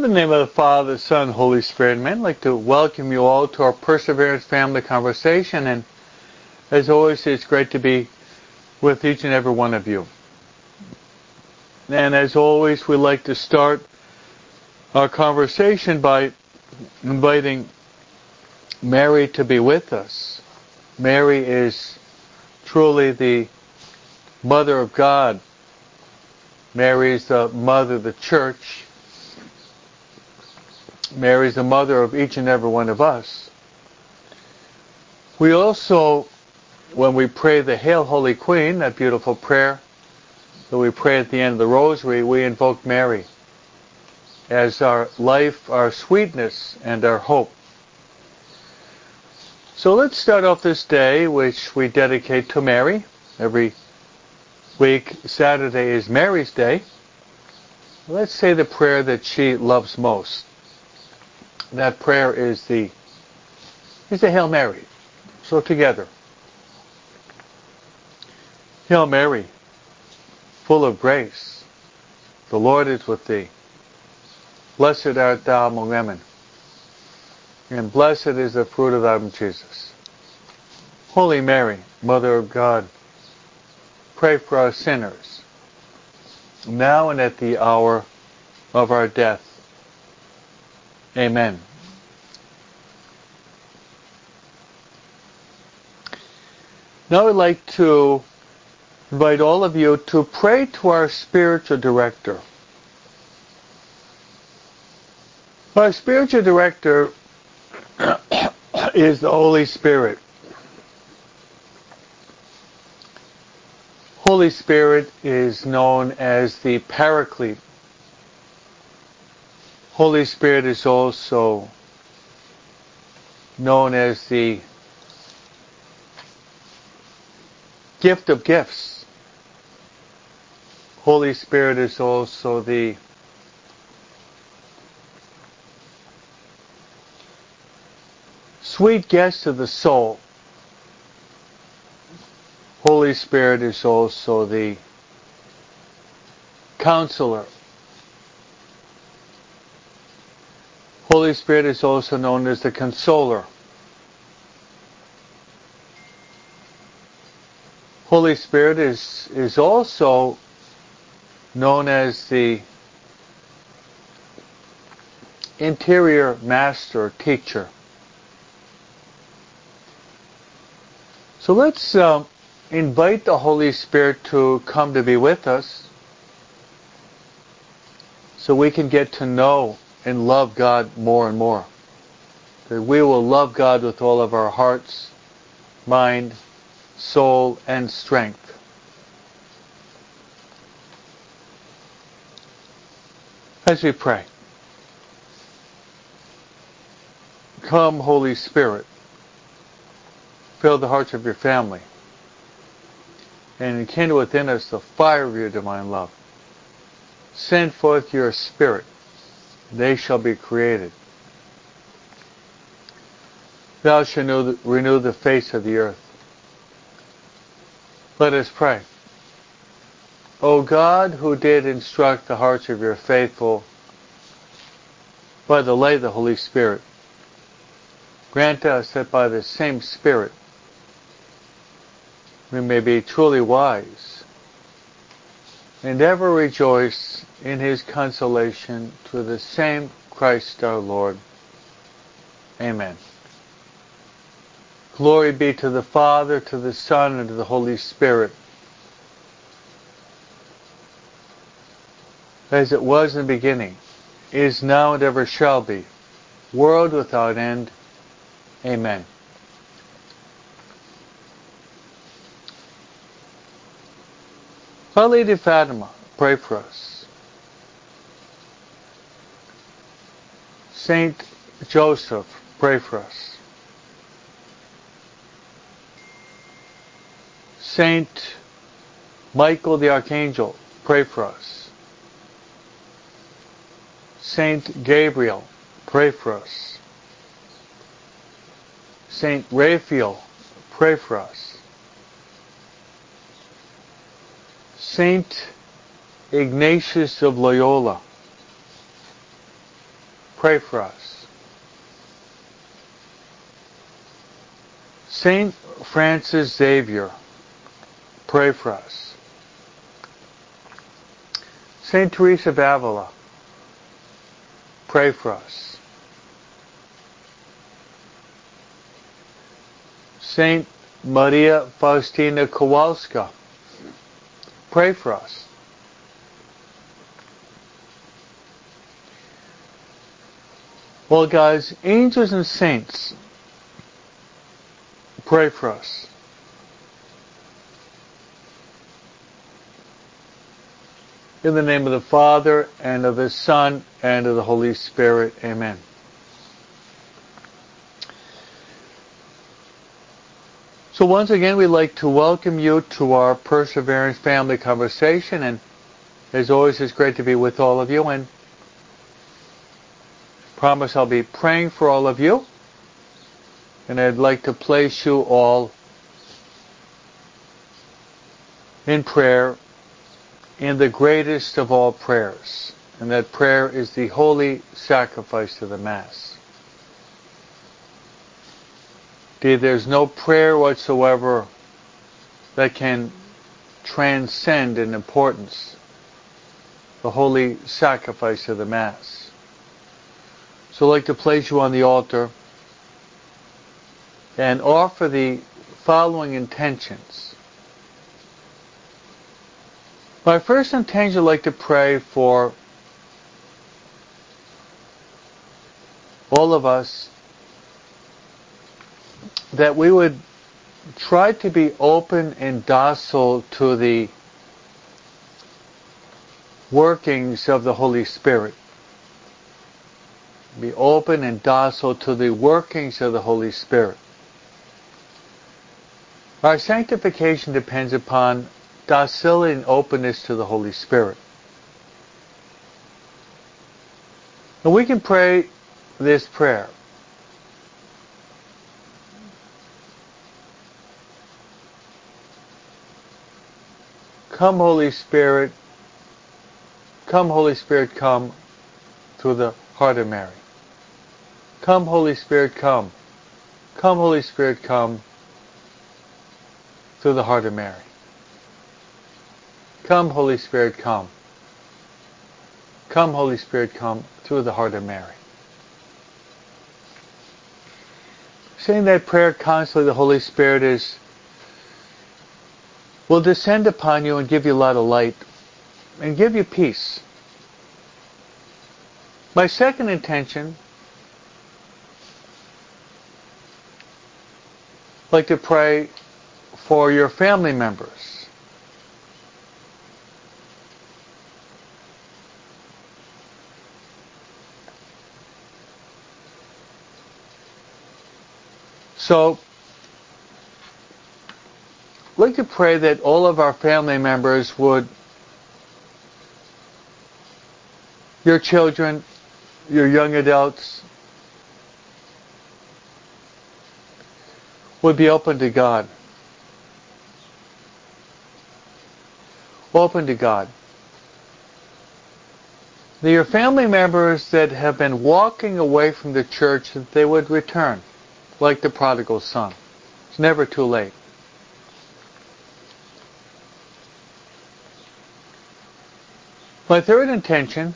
In the name of the Father, the Son, Holy Spirit, man, I'd like to welcome you all to our Perseverance Family Conversation. And as always, it's great to be with each and every one of you. And as always, we like to start our conversation by inviting Mary to be with us. Mary is truly the Mother of God. Mary is the Mother of the Church. Mary is the mother of each and every one of us. We also, when we pray the Hail Holy Queen, that beautiful prayer that we pray at the end of the Rosary, we invoke Mary as our life, our sweetness, and our hope. So let's start off this day, which we dedicate to Mary. Every week, Saturday is Mary's Day. Let's say the prayer that she loves most that prayer is the is the Hail Mary. So together. Hail Mary, full of grace, the Lord is with thee. Blessed art thou among women, and blessed is the fruit of thy womb, Jesus. Holy Mary, Mother of God, pray for us sinners, now and at the hour of our death. Amen. Now I'd like to invite all of you to pray to our spiritual director. Our spiritual director is the Holy Spirit. Holy Spirit is known as the Paraclete. Holy Spirit is also known as the gift of gifts. Holy Spirit is also the sweet guest of the soul. Holy Spirit is also the counselor. Holy Spirit is also known as the consoler. Holy Spirit is, is also known as the interior master teacher. So let's uh, invite the Holy Spirit to come to be with us so we can get to know and love God more and more. That we will love God with all of our hearts, mind, soul, and strength. As we pray, come, Holy Spirit, fill the hearts of your family, and enkindle within us the fire of your divine love. Send forth your Spirit, they shall be created. Thou shalt renew the face of the earth. Let us pray. O God, who did instruct the hearts of your faithful by the light of the Holy Spirit, grant us that by the same Spirit we may be truly wise and ever rejoice in his consolation through the same Christ our Lord. Amen. Glory be to the Father, to the Son, and to the Holy Spirit. As it was in the beginning, is now, and ever shall be, world without end. Amen. Our Lady Fatima, pray for us. Saint Joseph, pray for us. Saint Michael the Archangel, pray for us. Saint Gabriel, pray for us. Saint Raphael, pray for us. Saint Ignatius of Loyola, pray for us. Saint Francis Xavier, pray for us. Saint Teresa of Avila, pray for us. Saint Maria Faustina Kowalska, pray for us. Well, guys, angels and saints, pray for us. In the name of the Father, and of the Son, and of the Holy Spirit. Amen. So once again, we'd like to welcome you to our Perseverance Family Conversation, and as always, it's great to be with all of you, and promise I'll be praying for all of you, and I'd like to place you all in prayer in the greatest of all prayers, and that prayer is the holy sacrifice of the Mass. Indeed, there's no prayer whatsoever that can transcend in importance the holy sacrifice of the Mass. So I'd like to place you on the altar and offer the following intentions. My first intention I'd like to pray for all of us that we would try to be open and docile to the workings of the Holy Spirit. Be open and docile to the workings of the Holy Spirit. Our sanctification depends upon docility and openness to the Holy Spirit. And we can pray this prayer. Come, Holy Spirit. Come, Holy Spirit, come through the heart of Mary. Come, Holy Spirit, come. Come, Holy Spirit, come through the heart of Mary. Come, Holy Spirit, come. Come, Holy Spirit, come through the heart of Mary. Saying that prayer constantly, the Holy Spirit is will descend upon you and give you a lot of light and give you peace. My second intention, I'd like to pray for your family members. So like to pray that all of our family members would, your children, your young adults, would be open to God. Open to God. That your family members that have been walking away from the church, that they would return, like the prodigal son. It's never too late. My third intention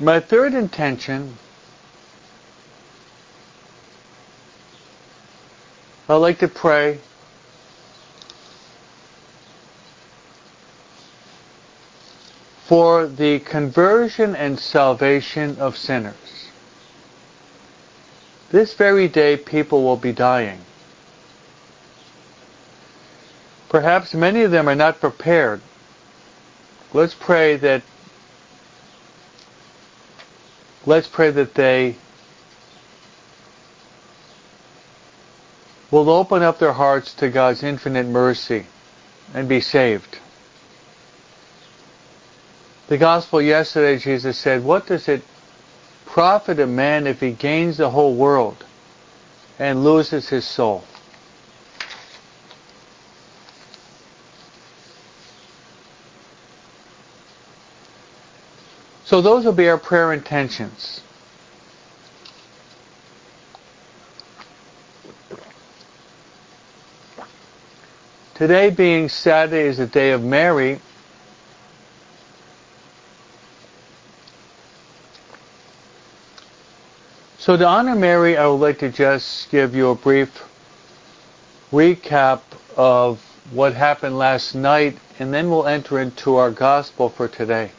My third intention I'd like to pray for the conversion and salvation of sinners. This very day people will be dying. Perhaps many of them are not prepared. Let's pray that let's pray that they will open up their hearts to God's infinite mercy and be saved. The gospel yesterday, Jesus said, What does it profit a man if he gains the whole world and loses his soul? So those will be our prayer intentions. Today being Saturday is the day of Mary. So to honor Mary, I would like to just give you a brief recap of what happened last night, and then we'll enter into our gospel for today.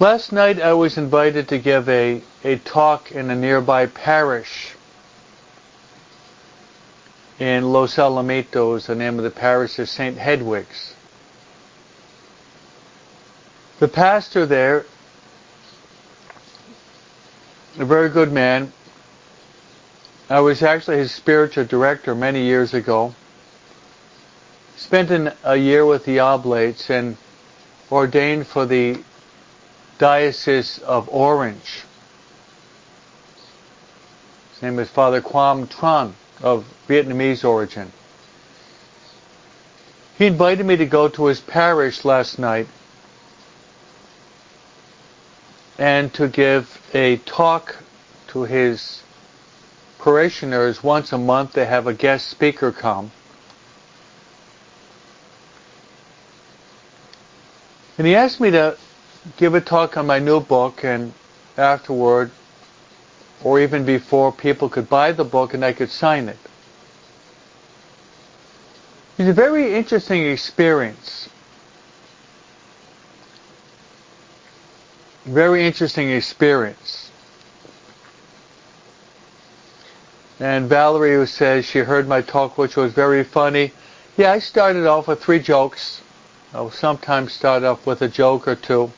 Last night I was invited to give a, a talk in a nearby parish in Los Alamitos. The name of the parish is St. Hedwig's. The pastor there, a very good man, I was actually his spiritual director many years ago. Spent an, a year with the Oblates and ordained for the Diocese of Orange. His name is Father Quam Tran of Vietnamese origin. He invited me to go to his parish last night and to give a talk to his parishioners once a month. They have a guest speaker come. And he asked me to give a talk on my new book and afterward or even before people could buy the book and I could sign it. It's a very interesting experience. very interesting experience. And Valerie who says she heard my talk which was very funny. Yeah, I started off with three jokes. I'll sometimes start off with a joke or two.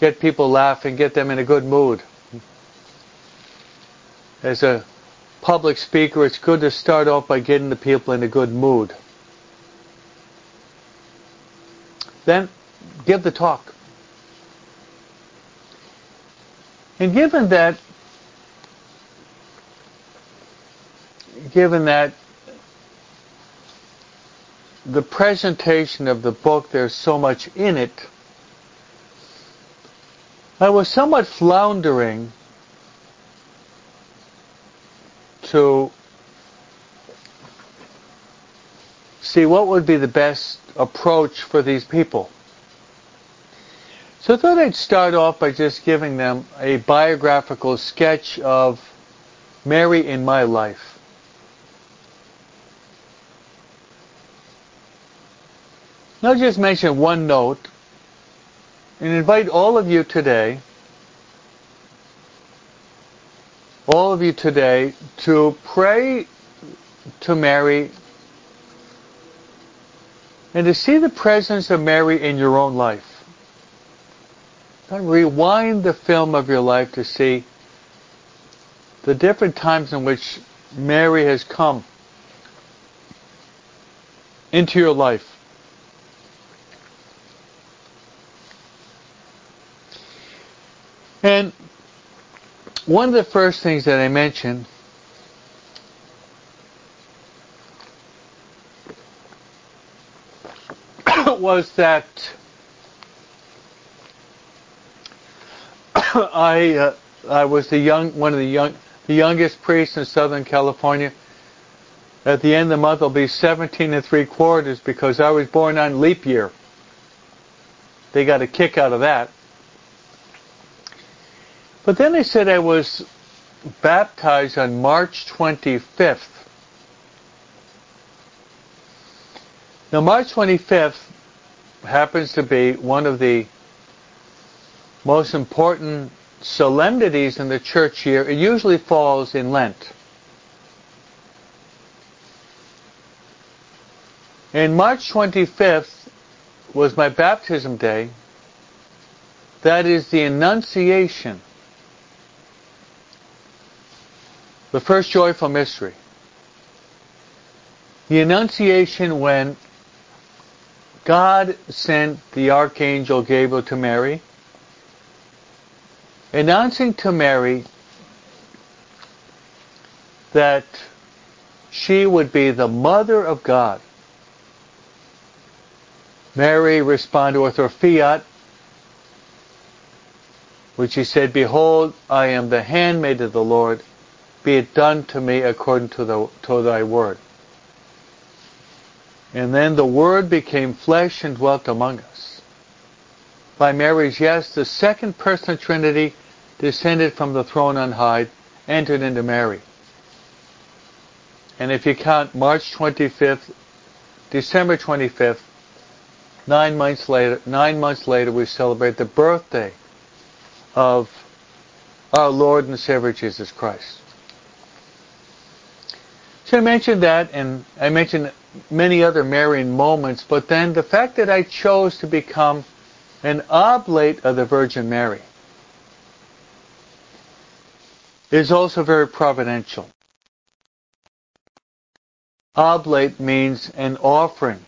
Get people laughing, get them in a good mood. As a public speaker, it's good to start off by getting the people in a good mood. Then give the talk. And given that, given that the presentation of the book, there's so much in it, I was somewhat floundering to see what would be the best approach for these people. So I thought I'd start off by just giving them a biographical sketch of Mary in my life. I'll just mention one note and invite all of you today, all of you today, to pray to Mary and to see the presence of Mary in your own life. Rewind the film of your life to see the different times in which Mary has come into your life. And one of the first things that I mentioned was that I uh, I was the young one of the young the youngest priest in Southern California. At the end of the month, I'll be 17 and three quarters because I was born on leap year. They got a kick out of that. But then they said I was baptized on March 25th. Now, March 25th happens to be one of the most important solemnities in the church year, it usually falls in Lent. And March 25th was my baptism day. That is the Annunciation. The first joyful mystery. The Annunciation when God sent the Archangel Gabriel to Mary announcing to Mary that she would be the mother of God. Mary responded with her fiat, which she said, Behold, I am the handmaid of the Lord. Be it done to me according to, the, to thy word. And then the Word became flesh and dwelt among us. By Mary's yes, the second person of Trinity descended from the throne on high, entered into Mary. And if you count March 25th, December 25th, nine months later, nine months later, we celebrate the birthday of our Lord and Savior Jesus Christ. So I mentioned that, and I mentioned many other Marian moments, but then the fact that I chose to become an oblate of the Virgin Mary is also very providential. Oblate means an offering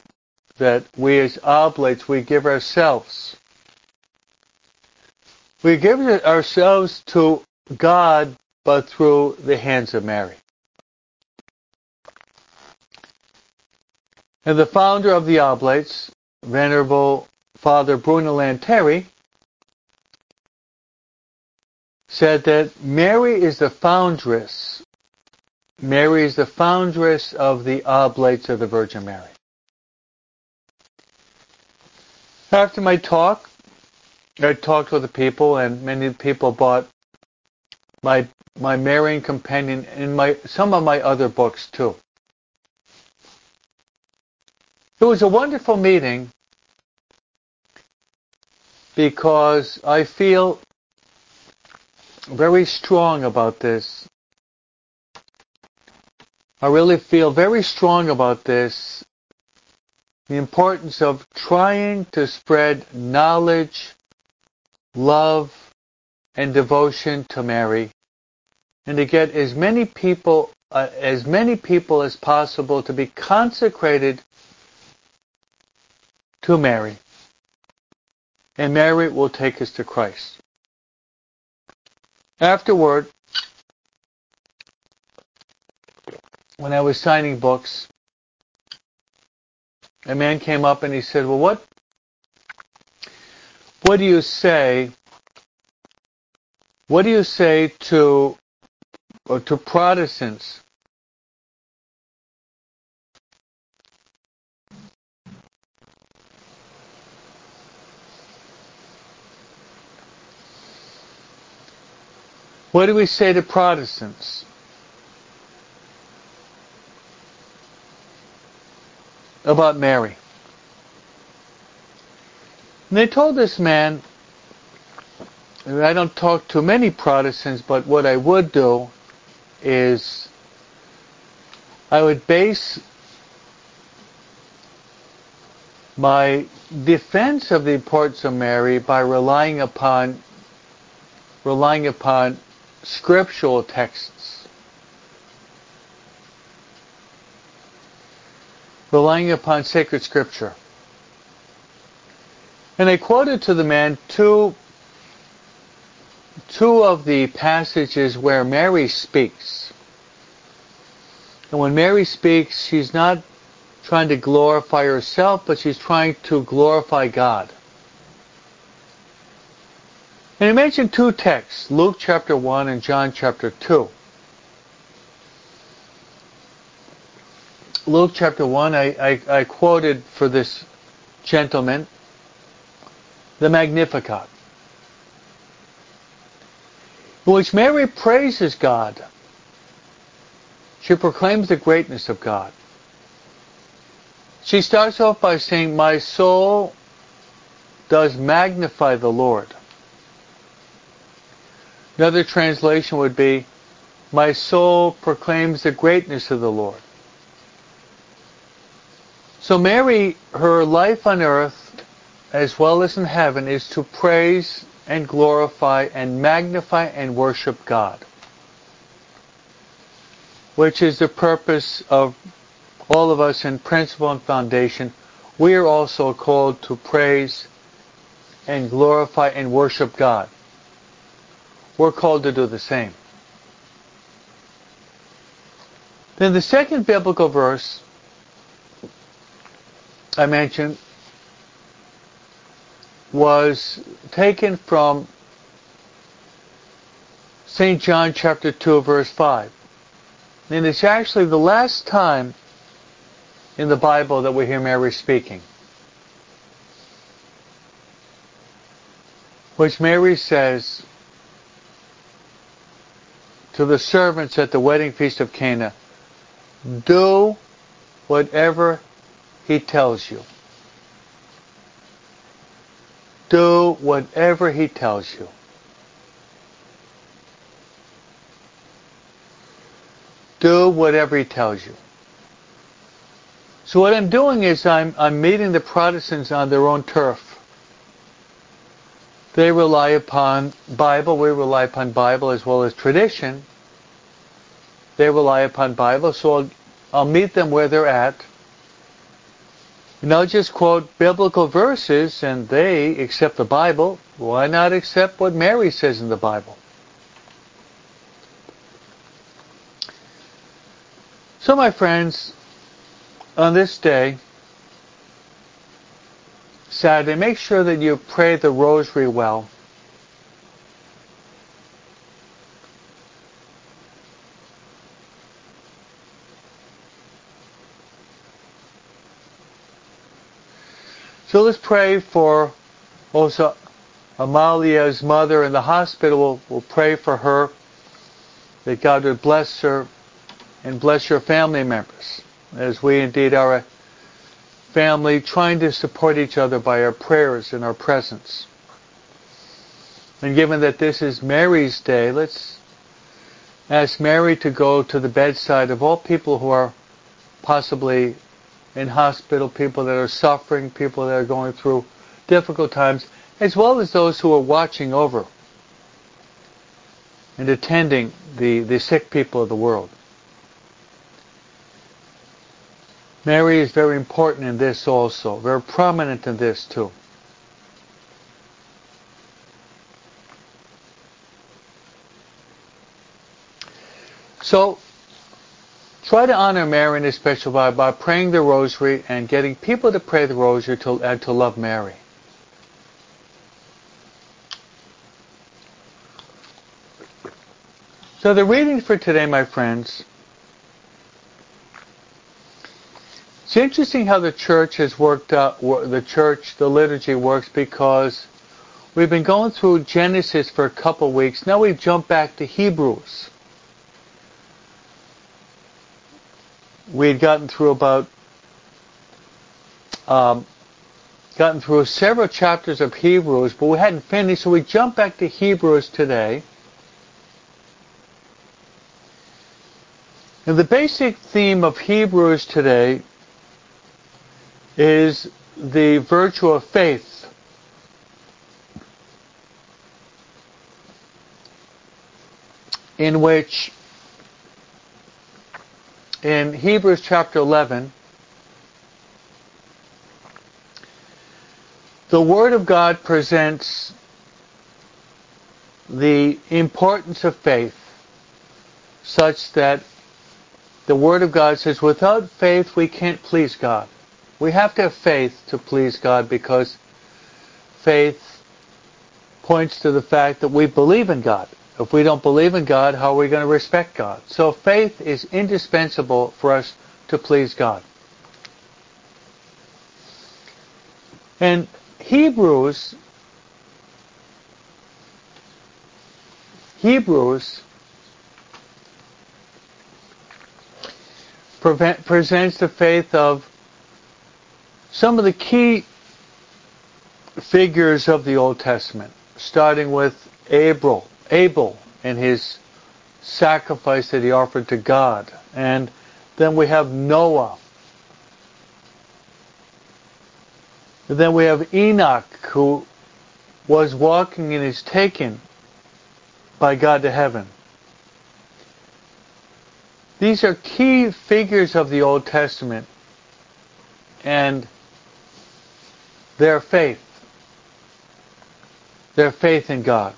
that we as oblates, we give ourselves. We give ourselves to God, but through the hands of Mary. And the founder of the Oblates, Venerable Father Bruno Lanteri, said that Mary is the foundress. Mary is the foundress of the Oblates of the Virgin Mary. After my talk, I talked with the people, and many people bought my my Marian companion and my some of my other books too. It was a wonderful meeting because I feel very strong about this. I really feel very strong about this. The importance of trying to spread knowledge, love, and devotion to Mary, and to get as many people, uh, as many people as possible to be consecrated to Mary. And Mary will take us to Christ. Afterward, when I was signing books, a man came up and he said, well, what, what do you say, what do you say to, uh, to Protestants What do we say to Protestants? About Mary. And they told this man, and I don't talk to many Protestants, but what I would do is I would base my defense of the importance of Mary by relying upon relying upon scriptural texts. Relying upon sacred scripture. And I quoted to the man two, two of the passages where Mary speaks. And when Mary speaks, she's not trying to glorify herself, but she's trying to glorify God. And he mentioned two texts, Luke chapter 1 and John chapter 2. Luke chapter 1, I, I, I quoted for this gentleman the Magnificat, in which Mary praises God. She proclaims the greatness of God. She starts off by saying, My soul does magnify the Lord. Another translation would be, My soul proclaims the greatness of the Lord. So Mary, her life on earth, as well as in heaven, is to praise and glorify and magnify and worship God. Which is the purpose of all of us in principle and foundation. We are also called to praise and glorify and worship God we're called to do the same. Then the second biblical verse I mentioned was taken from St. John chapter 2 verse 5. And it's actually the last time in the Bible that we hear Mary speaking. Which Mary says to the servants at the wedding feast of Cana, do whatever he tells you. Do whatever he tells you. Do whatever he tells you. So what I'm doing is I'm, I'm meeting the Protestants on their own turf. They rely upon Bible, we rely upon Bible as well as tradition. They rely upon Bible, so I'll, I'll meet them where they're at. And I'll just quote biblical verses and they accept the Bible. Why not accept what Mary says in the Bible? So my friends, on this day, Saturday, make sure that you pray the rosary well. So let's pray for also Amalia's mother in the hospital. We'll, we'll pray for her that God would bless her and bless your family members as we indeed are a family trying to support each other by our prayers and our presence. And given that this is Mary's day, let's ask Mary to go to the bedside of all people who are possibly in hospital, people that are suffering, people that are going through difficult times, as well as those who are watching over and attending the, the sick people of the world. Mary is very important in this also, very prominent in this too. So Try to honor Mary in a special way by praying the rosary and getting people to pray the rosary to, and to love Mary. So the reading for today, my friends, it's interesting how the church has worked out, the church, the liturgy works because we've been going through Genesis for a couple weeks. Now we've jumped back to Hebrews. We had gotten through about um, gotten through several chapters of Hebrews, but we hadn't finished, so we jump back to Hebrews today. And the basic theme of Hebrews today is the virtue of faith. In which in Hebrews chapter 11, the Word of God presents the importance of faith such that the Word of God says, without faith we can't please God. We have to have faith to please God because faith points to the fact that we believe in God. If we don't believe in God, how are we going to respect God? So faith is indispensable for us to please God. And Hebrews, Hebrews prevent, presents the faith of some of the key figures of the Old Testament, starting with Abel, Abel and his sacrifice that he offered to God. And then we have Noah. And then we have Enoch who was walking and is taken by God to heaven. These are key figures of the Old Testament and their faith. Their faith in God.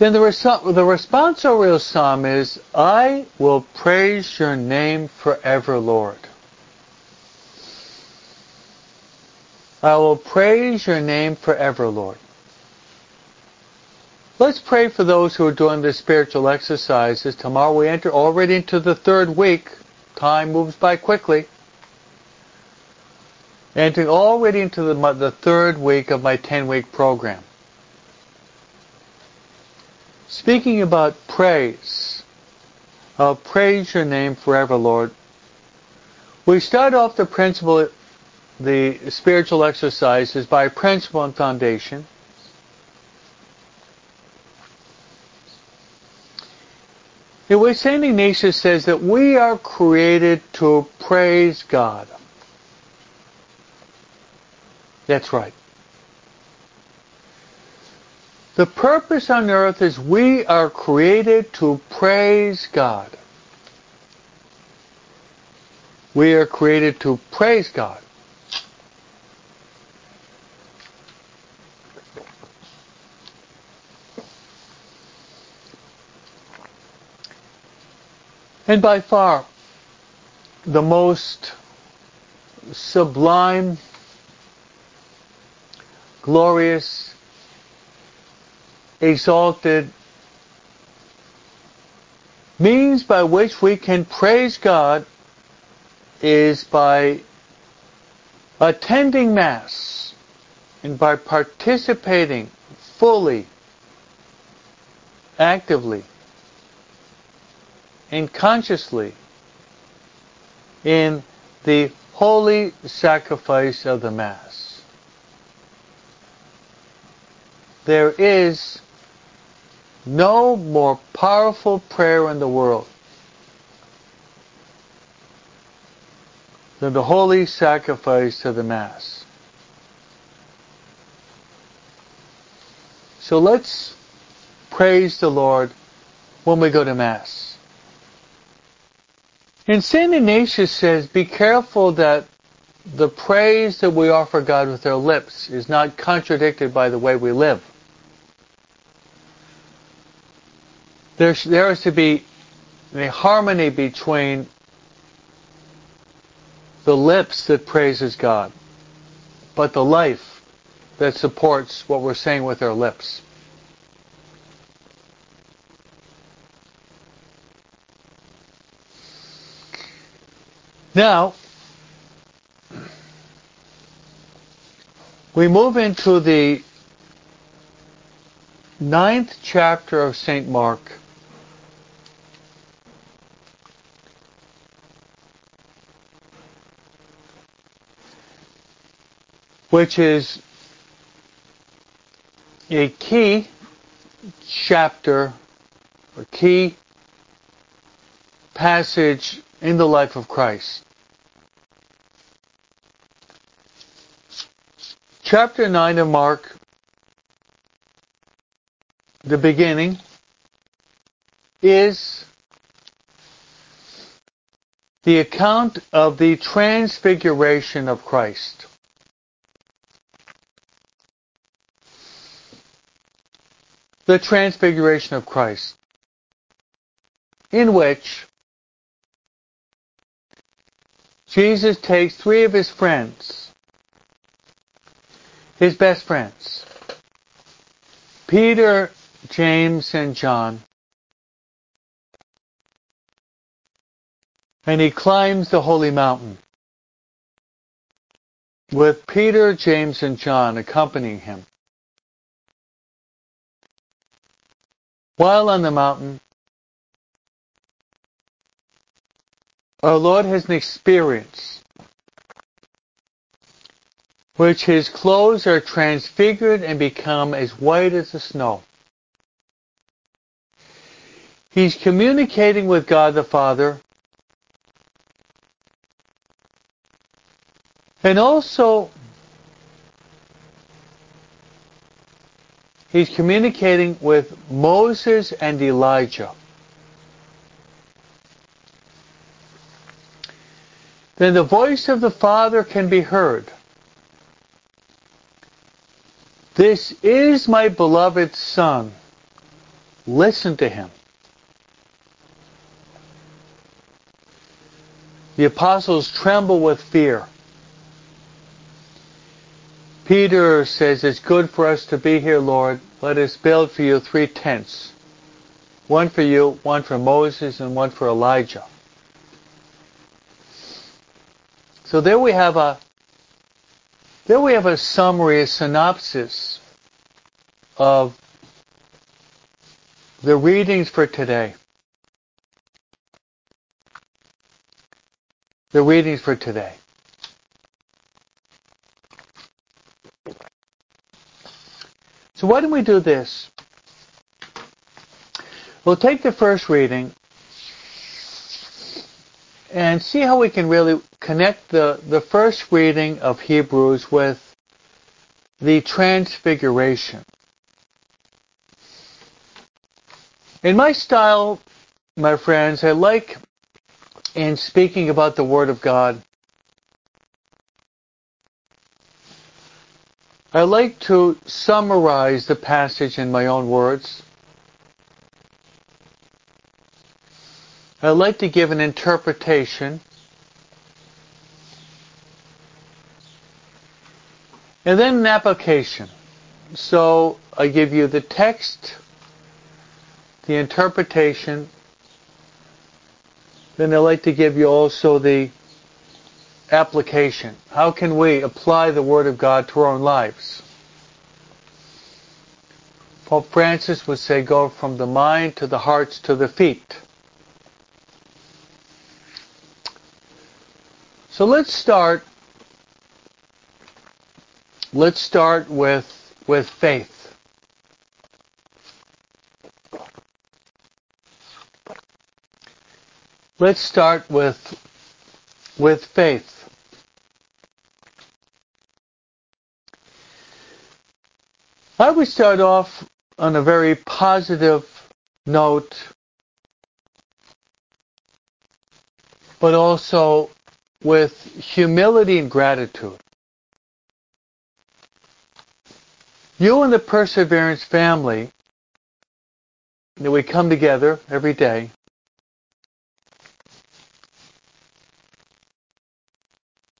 Then the, res- the responsorial psalm is, I will praise your name forever, Lord. I will praise your name forever, Lord. Let's pray for those who are doing the spiritual exercises. Tomorrow we enter already into the third week. Time moves by quickly. Entering already into the, the third week of my 10 week program. Speaking about praise, I'll praise your name forever, Lord. We start off the principle, the spiritual exercises by principle and foundation. The way St. Ignatius says that we are created to praise God. That's right. The purpose on earth is we are created to praise God. We are created to praise God. And by far, the most sublime, glorious, exalted means by which we can praise God is by attending Mass and by participating fully, actively and consciously in the holy sacrifice of the Mass. There is no more powerful prayer in the world than the holy sacrifice of the Mass. So let's praise the Lord when we go to Mass. And St. Ignatius says, be careful that the praise that we offer God with our lips is not contradicted by the way we live. There, there is to be a harmony between the lips that praises God, but the life that supports what we're saying with our lips. Now, we move into the ninth chapter of St. Mark. Which is a key chapter or key passage in the life of Christ. Chapter 9 of Mark, the beginning, is the account of the transfiguration of Christ. The transfiguration of Christ, in which Jesus takes three of his friends, his best friends, Peter, James, and John, and he climbs the holy mountain with Peter, James, and John accompanying him. While on the mountain, Our Lord has an experience which his clothes are transfigured and become as white as the snow. He's communicating with God the Father and also he's communicating with Moses and Elijah. then the voice of the Father can be heard. This is my beloved Son. Listen to him. The apostles tremble with fear. Peter says, It's good for us to be here, Lord. Let us build for you three tents. One for you, one for Moses, and one for Elijah. So there we have a there we have a summary, a synopsis of the readings for today. The readings for today. So why don't we do this? We'll take the first reading and see how we can really connect the, the first reading of Hebrews with the transfiguration. In my style, my friends, I like in speaking about the Word of God I like to summarize the passage in my own words. I like to give an interpretation. And then an application. So I give you the text, the interpretation, then I like to give you also the application. How can we apply the Word of God to our own lives? Pope Francis would say go from the mind to the hearts to the feet. So let's start let's start with with faith. Let's start with with faith. I would start off on a very positive note, but also with humility and gratitude. You and the Perseverance family, that we come together every day,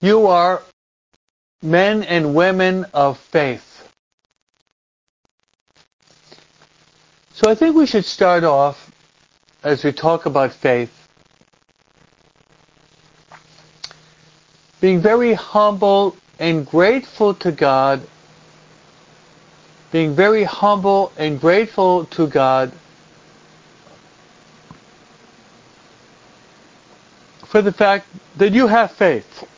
you are men and women of faith. So I think we should start off as we talk about faith being very humble and grateful to God, being very humble and grateful to God for the fact that you have faith,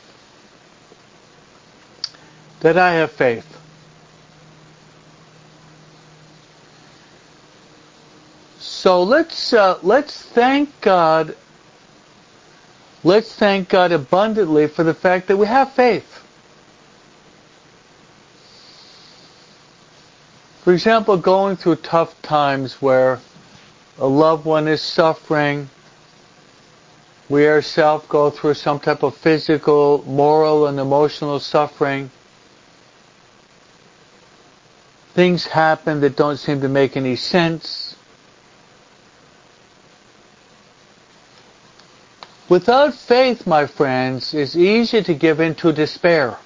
that I have faith. So let's uh, let's thank God. Let's thank God abundantly for the fact that we have faith. For example, going through tough times where a loved one is suffering, we ourselves go through some type of physical, moral, and emotional suffering. Things happen that don't seem to make any sense. Without faith, my friends, it's easy to give in to despair.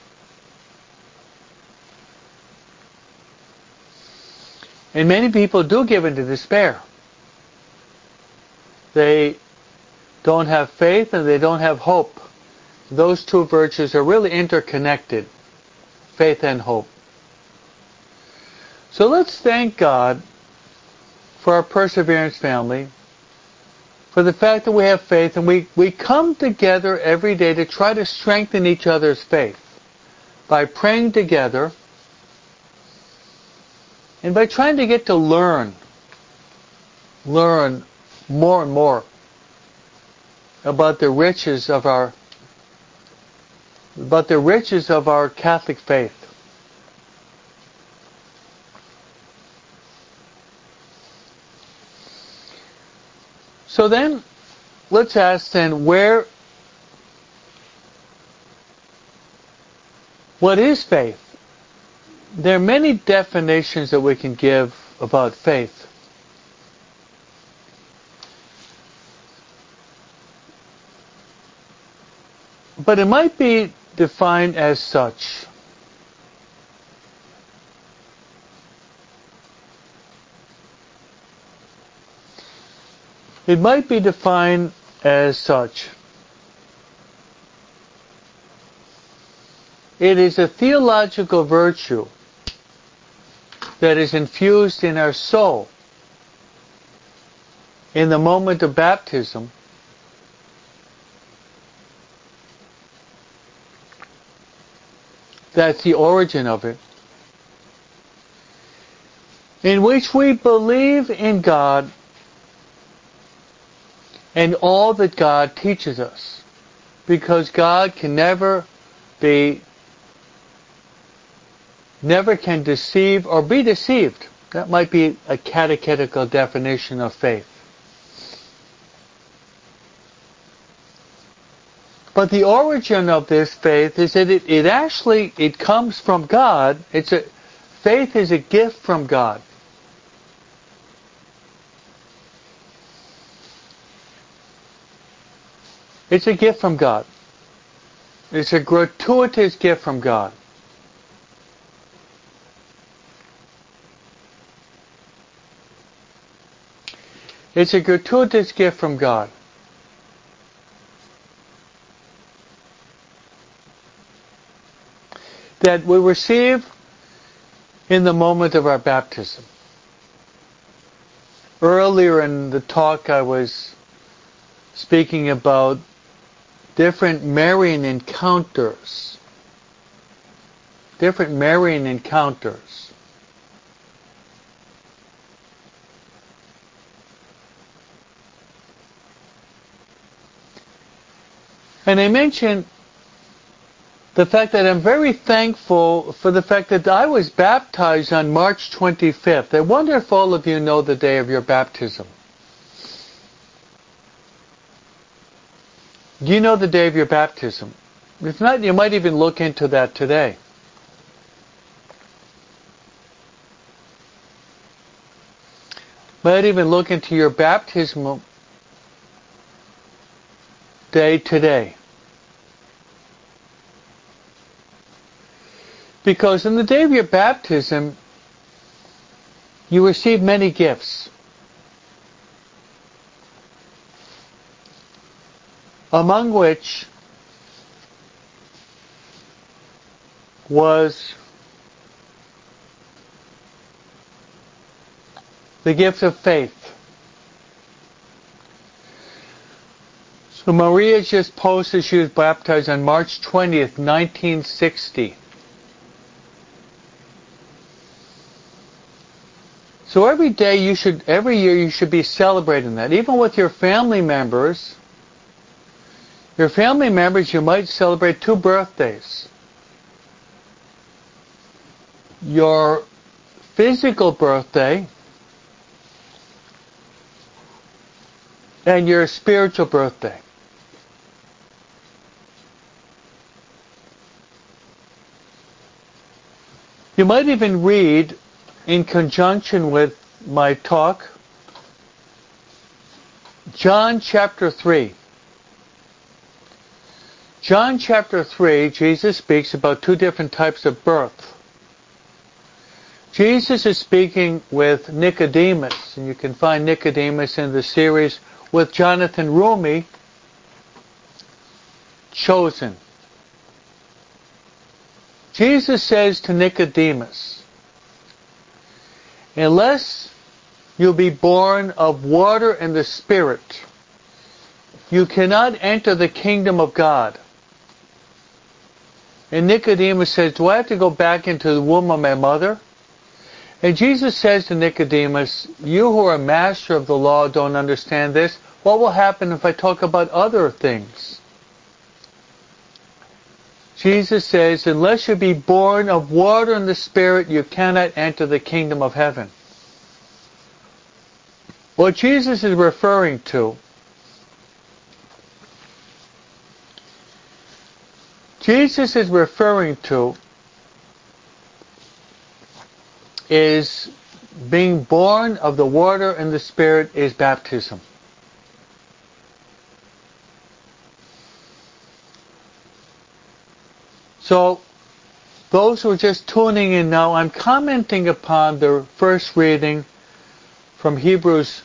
And many people do give in to despair. They don't have faith and they don't have hope. Those two virtues are really interconnected faith and hope. So let's thank God for our Perseverance family for the fact that we have faith and we, we come together every day to try to strengthen each other's faith by praying together and by trying to get to learn, learn more and more about the riches of our about the riches of our Catholic faith. So then, let's ask then, where, what is faith? There are many definitions that we can give about faith. But it might be defined as such. It might be defined as such. It is a theological virtue that is infused in our soul in the moment of baptism that's the origin of it in which we believe in God and all that God teaches us because God can never be never can deceive or be deceived. That might be a catechetical definition of faith. But the origin of this faith is that it, it actually it comes from God. It's a faith is a gift from God. It's a gift from God. It's a gratuitous gift from God. It's a gratuitous gift from God. That we receive in the moment of our baptism. Earlier in the talk I was speaking about different Marian encounters. Different Marian encounters. And I mentioned the fact that I'm very thankful for the fact that I was baptized on March 25th. I wonder if all of you know the day of your baptism. Do you know the day of your baptism? If not, you might even look into that today. Might even look into your baptismal day today. Because in the day of your baptism, you receive many gifts. Among which was the gift of faith. So Maria just posted she was baptized on March 20th, 1960. So every day you should, every year you should be celebrating that. Even with your family members, your family members, you might celebrate two birthdays. Your physical birthday and your spiritual birthday. You might even read, in conjunction with my talk, John chapter 3. John chapter 3, Jesus speaks about two different types of birth. Jesus is speaking with Nicodemus, and you can find Nicodemus in the series with Jonathan Roumie, Chosen. Jesus says to Nicodemus, unless you be born of water and the Spirit, you cannot enter the kingdom of God. And Nicodemus says, do I have to go back into the womb of my mother? And Jesus says to Nicodemus, you who are a master of the law don't understand this. What will happen if I talk about other things? Jesus says, unless you be born of water and the Spirit, you cannot enter the kingdom of heaven. What Jesus is referring to Jesus is referring to is being born of the water and the Spirit is baptism. So, those who are just tuning in now, I'm commenting upon the first reading from Hebrews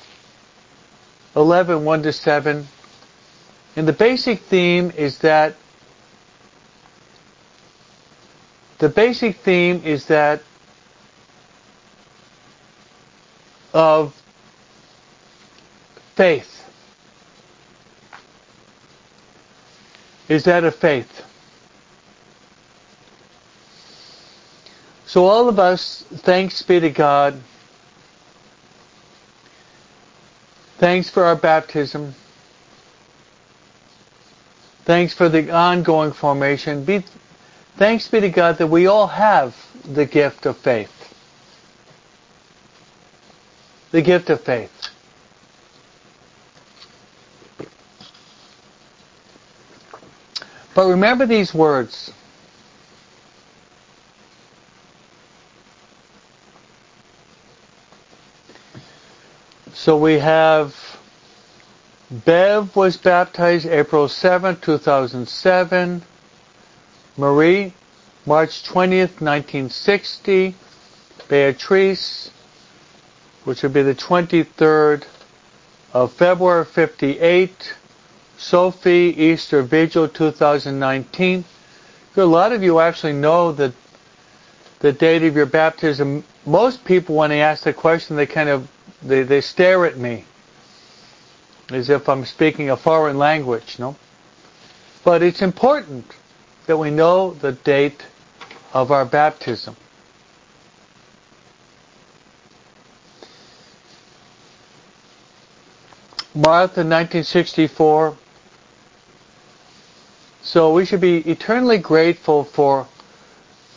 11, 1 to 7. And the basic theme is that the basic theme is that of faith. Is that of faith? So all of us, thanks be to God, thanks for our baptism, thanks for the ongoing formation, be, thanks be to God that we all have the gift of faith. The gift of faith. But remember these words. So we have Bev was baptized April 7, 2007. Marie, March 20th, 1960. Beatrice, which would be the 23rd of February 58. Sophie, Easter Vigil 2019. A lot of you actually know that the date of your baptism. Most people, when they ask the question, they kind of they, they stare at me as if I'm speaking a foreign language, no? But it's important that we know the date of our baptism. Martha, 1964. So we should be eternally grateful for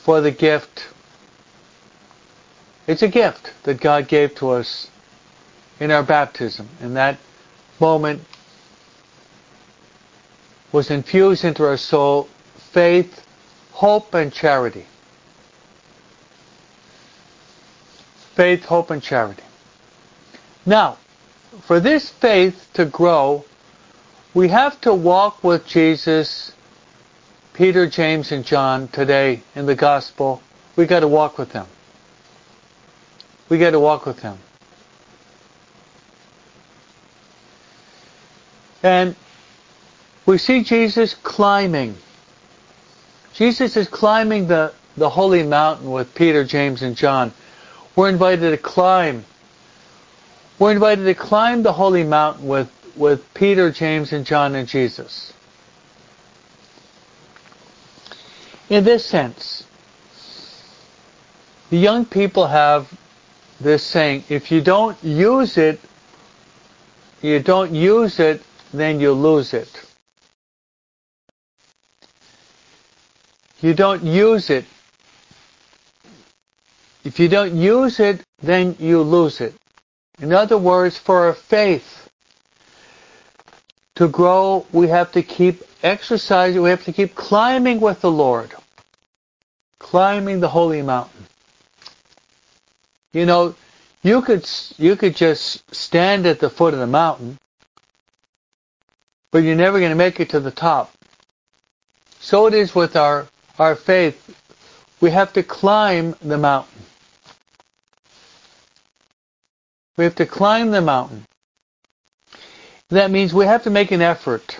for the gift. It's a gift that God gave to us in our baptism. And that moment was infused into our soul faith, hope, and charity. Faith, hope, and charity. Now, for this faith to grow, we have to walk with Jesus, Peter, James, and John today in the gospel. We got to walk with them. We got to walk with them. And we see Jesus climbing. Jesus is climbing the, the holy mountain with Peter, James, and John. We're invited to climb. We're invited to climb the holy mountain with, with Peter, James, and John and Jesus. In this sense, the young people have this saying, if you don't use it, you don't use it, then you lose it. You don't use it. If you don't use it, then you lose it. In other words, for our faith to grow, we have to keep exercising, we have to keep climbing with the Lord. Climbing the holy mountain. You know, you could you could just stand at the foot of the mountain but you're never going to make it to the top. So it is with our, our faith. We have to climb the mountain. We have to climb the mountain. That means we have to make an effort.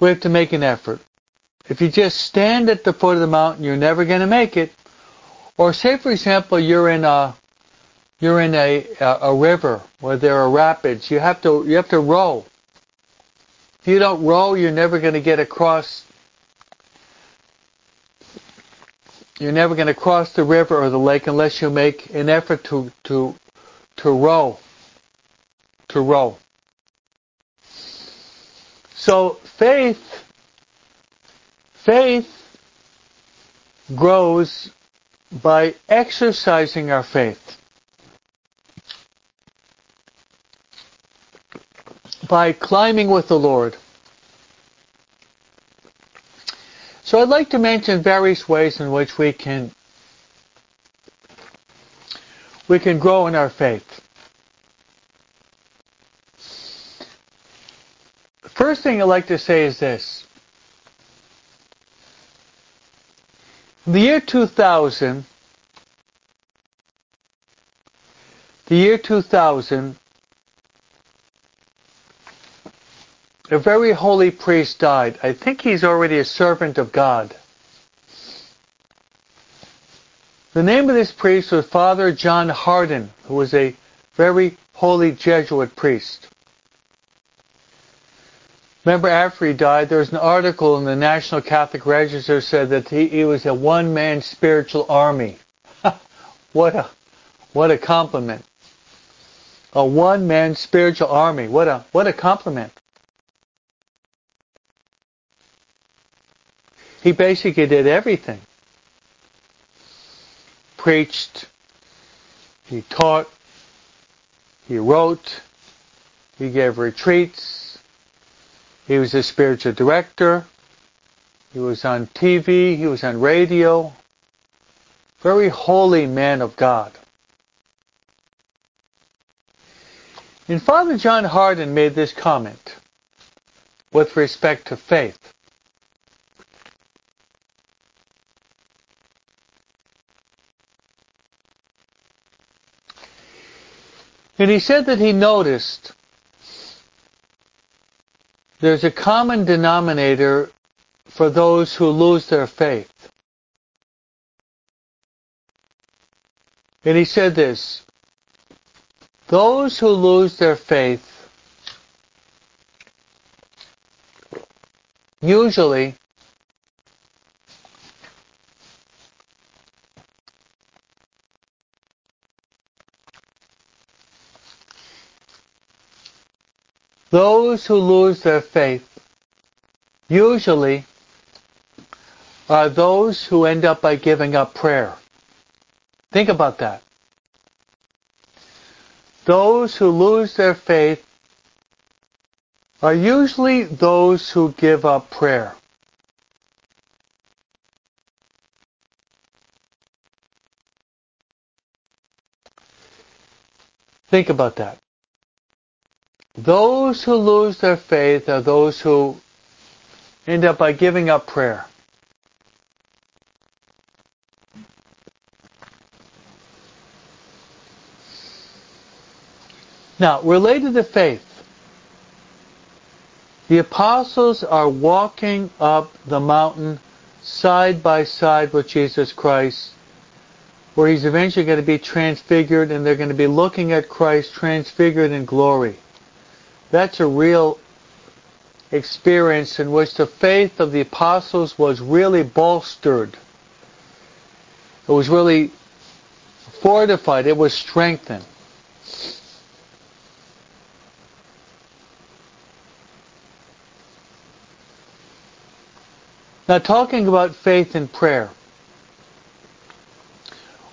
We have to make an effort. If you just stand at the foot of the mountain, you're never going to make it. Or say, for example, you're in a you're in a, a river where there are rapids. You have to you have to row. If you don't row, you're never going to get across. You're never going to cross the river or the lake unless you make an effort to to to row. To row. So faith faith grows by exercising our faith. By climbing with the Lord. So I'd like to mention various ways in which we can we can grow in our faith. First thing I'd like to say is this. In the year 2000, the the year 2000, a very holy priest died. I think he's already a servant of God. The name of this priest was Father John Hardon, who was a very holy Jesuit priest. Remember after he died, there was an article in the National Catholic Register said that he, he was a one-man spiritual army. what a, what a compliment. A one-man spiritual army. What a, what a compliment. He basically did everything. Preached, he taught, he wrote, he gave retreats, he was a spiritual director, he was on TV, he was on radio. Very holy man of God. And Father John Hardon made this comment with respect to faith. And he said that he noticed there's a common denominator for those who lose their faith. And he said this, those who lose their faith usually Those who lose their faith usually are those who end up by giving up prayer. Think about that. Those who lose their faith are usually those who give up prayer. Think about that. Those who lose their faith are those who end up by giving up prayer. Now, related to faith, the apostles are walking up the mountain side by side with Jesus Christ, where he's eventually going to be transfigured and they're going to be looking at Christ transfigured in glory. That's a real experience in which the faith of the apostles was really bolstered. It was really fortified. It was strengthened. Now talking about faith and prayer.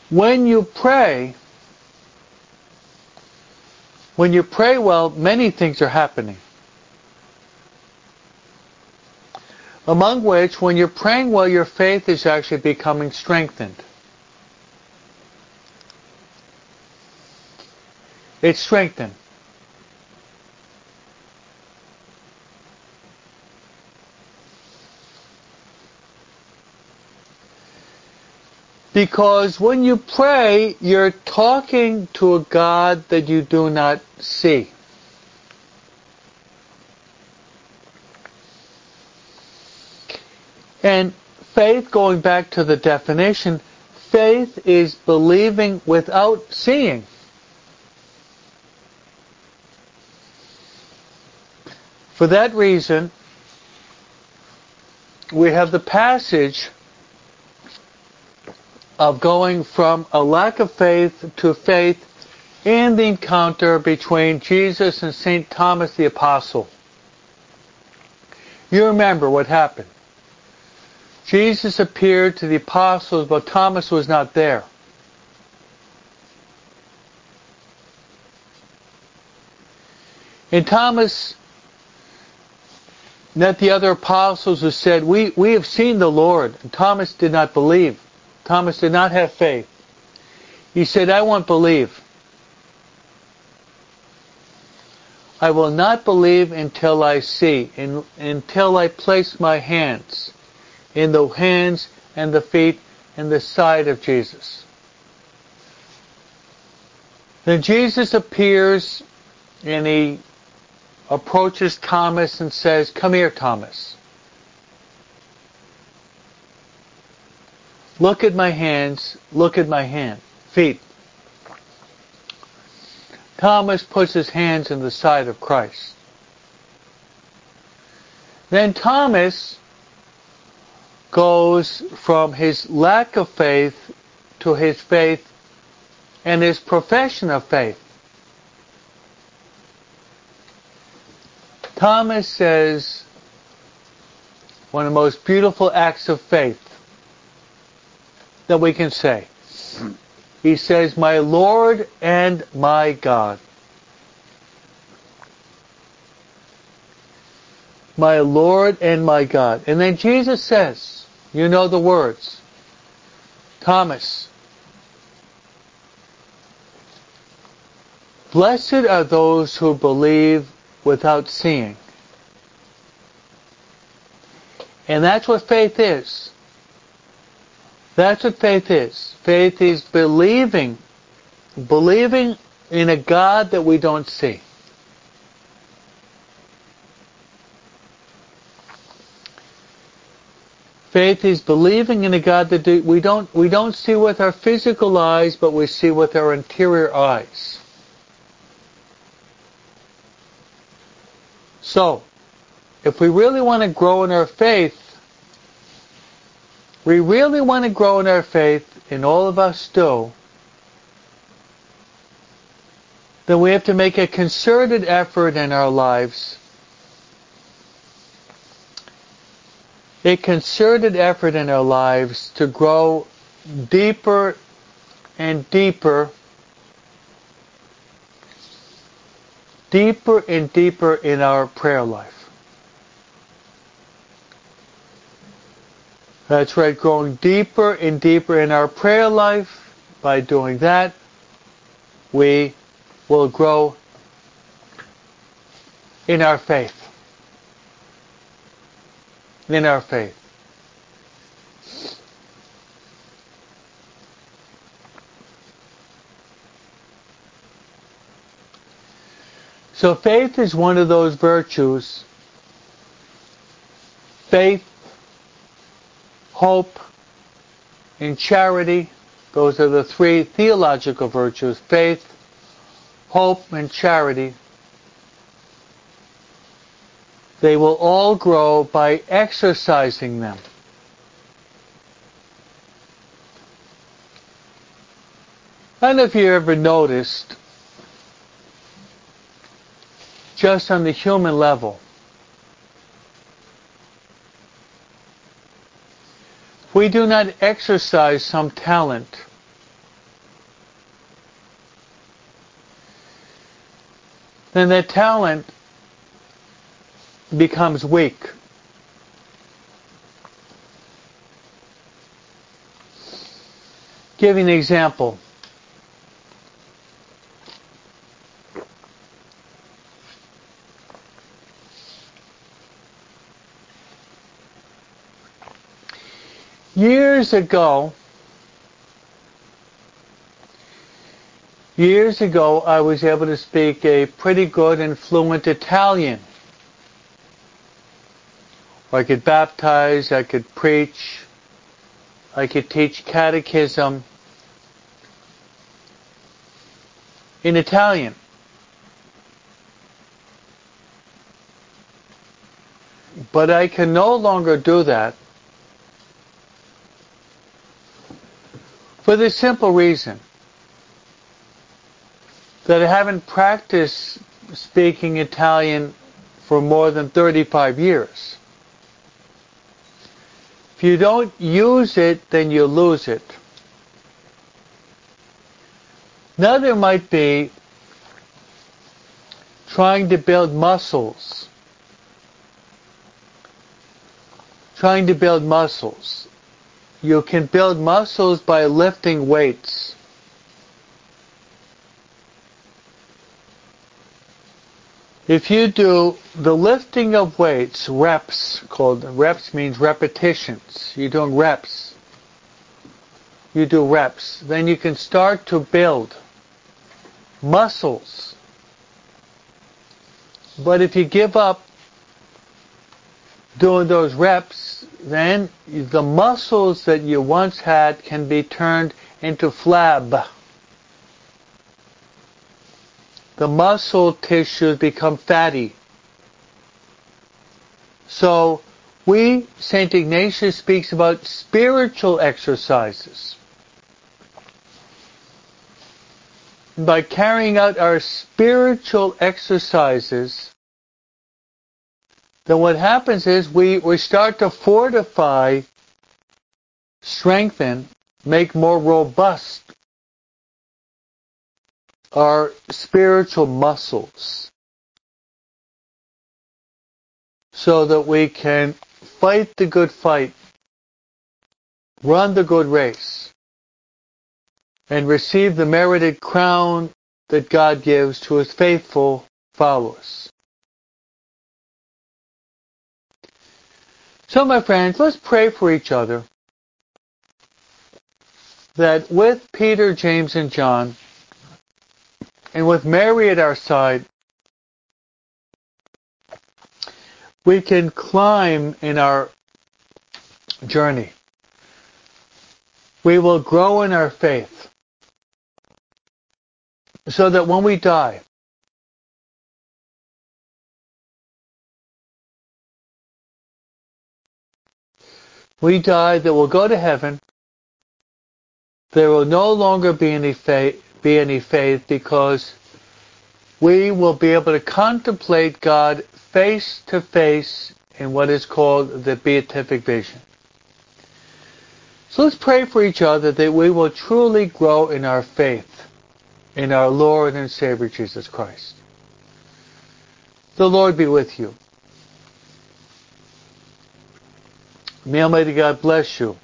When you pray, when you pray well, many things are happening. Among which, when you're praying well, your faith is actually becoming strengthened. It's strengthened. Because when you pray, you're talking to a God that you do not see. And faith, going back to the definition, faith is believing without seeing. For that reason, we have the passage of going from a lack of faith to faith in the encounter between Jesus and St. Thomas the Apostle. You remember what happened. Jesus appeared to the apostles, but Thomas was not there. And Thomas met the other apostles who said, we, we have seen the Lord. And Thomas did not believe. Thomas did not have faith. He said, I won't believe. I will not believe until I see, in, until I place my hands in the hands and the feet and the side of Jesus. Then Jesus appears and he approaches Thomas and says, Come here, Thomas. Look at my hands, look at my hand, feet. Thomas puts his hands in the side of Christ. Then Thomas goes from his lack of faith to his faith and his profession of faith. Thomas says one of the most beautiful acts of faith that we can say. He says, My Lord and my God. My Lord and my God. And then Jesus says, you know the words, Thomas, blessed are those who believe without seeing. And that's what faith is. That's what faith is. Faith is believing, believing in a God that we don't see. Faith is believing in a God that we don't we don't see with our physical eyes, but we see with our interior eyes. So, if we really want to grow in our faith, we really want to grow in our faith, and all of us do, then we have to make a concerted effort in our lives, a concerted effort in our lives to grow deeper and deeper deeper and deeper in our prayer life. That's right, growing deeper and deeper in our prayer life. By doing that, we will grow in our faith. In our faith. So faith is one of those virtues. Faith, hope, and charity. Those are the three theological virtues. Faith, hope, and charity. They will all grow by exercising them. I don't know if you ever noticed just on the human level. If we do not exercise some talent, then that talent becomes weak. You an example. Years ago, years ago, I was able to speak a pretty good and fluent Italian. I could baptize, I could preach, I could teach catechism in Italian. But I can no longer do that For the simple reason that I haven't practiced speaking Italian for more than 35 years. If you don't use it, then you lose it. Now there might be trying to build muscles. Trying to build muscles. You can build muscles by lifting weights. If you do the lifting of weights, reps, called reps means repetitions. You're doing reps. You do reps. Then you can start to build. muscles. But if you give up doing those reps, then the muscles that you once had can be turned into flab. The muscle tissues become fatty. So we, St. Ignatius speaks about spiritual exercises. By carrying out our spiritual exercises, then what happens is we, we start to fortify, strengthen, make more robust our spiritual muscles so that we can fight the good fight, run the good race, and receive the merited crown that God gives to his faithful followers. So my friends, let's pray for each other that with Peter, James, and John, and with Mary at our side, we can climb in our journey. We will grow in our faith so that when we die, we die that we'll go to heaven. There will no longer be any faith, be any faith because we will be able to contemplate God face to face in what is called the beatific vision. So let's pray for each other that we will truly grow in our faith in our Lord and Savior Jesus Christ. The Lord be with you. May Almighty God bless you.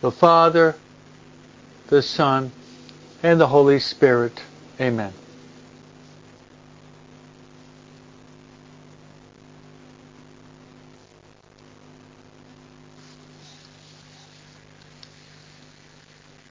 The Father, the Son, and the Holy Spirit. Amen.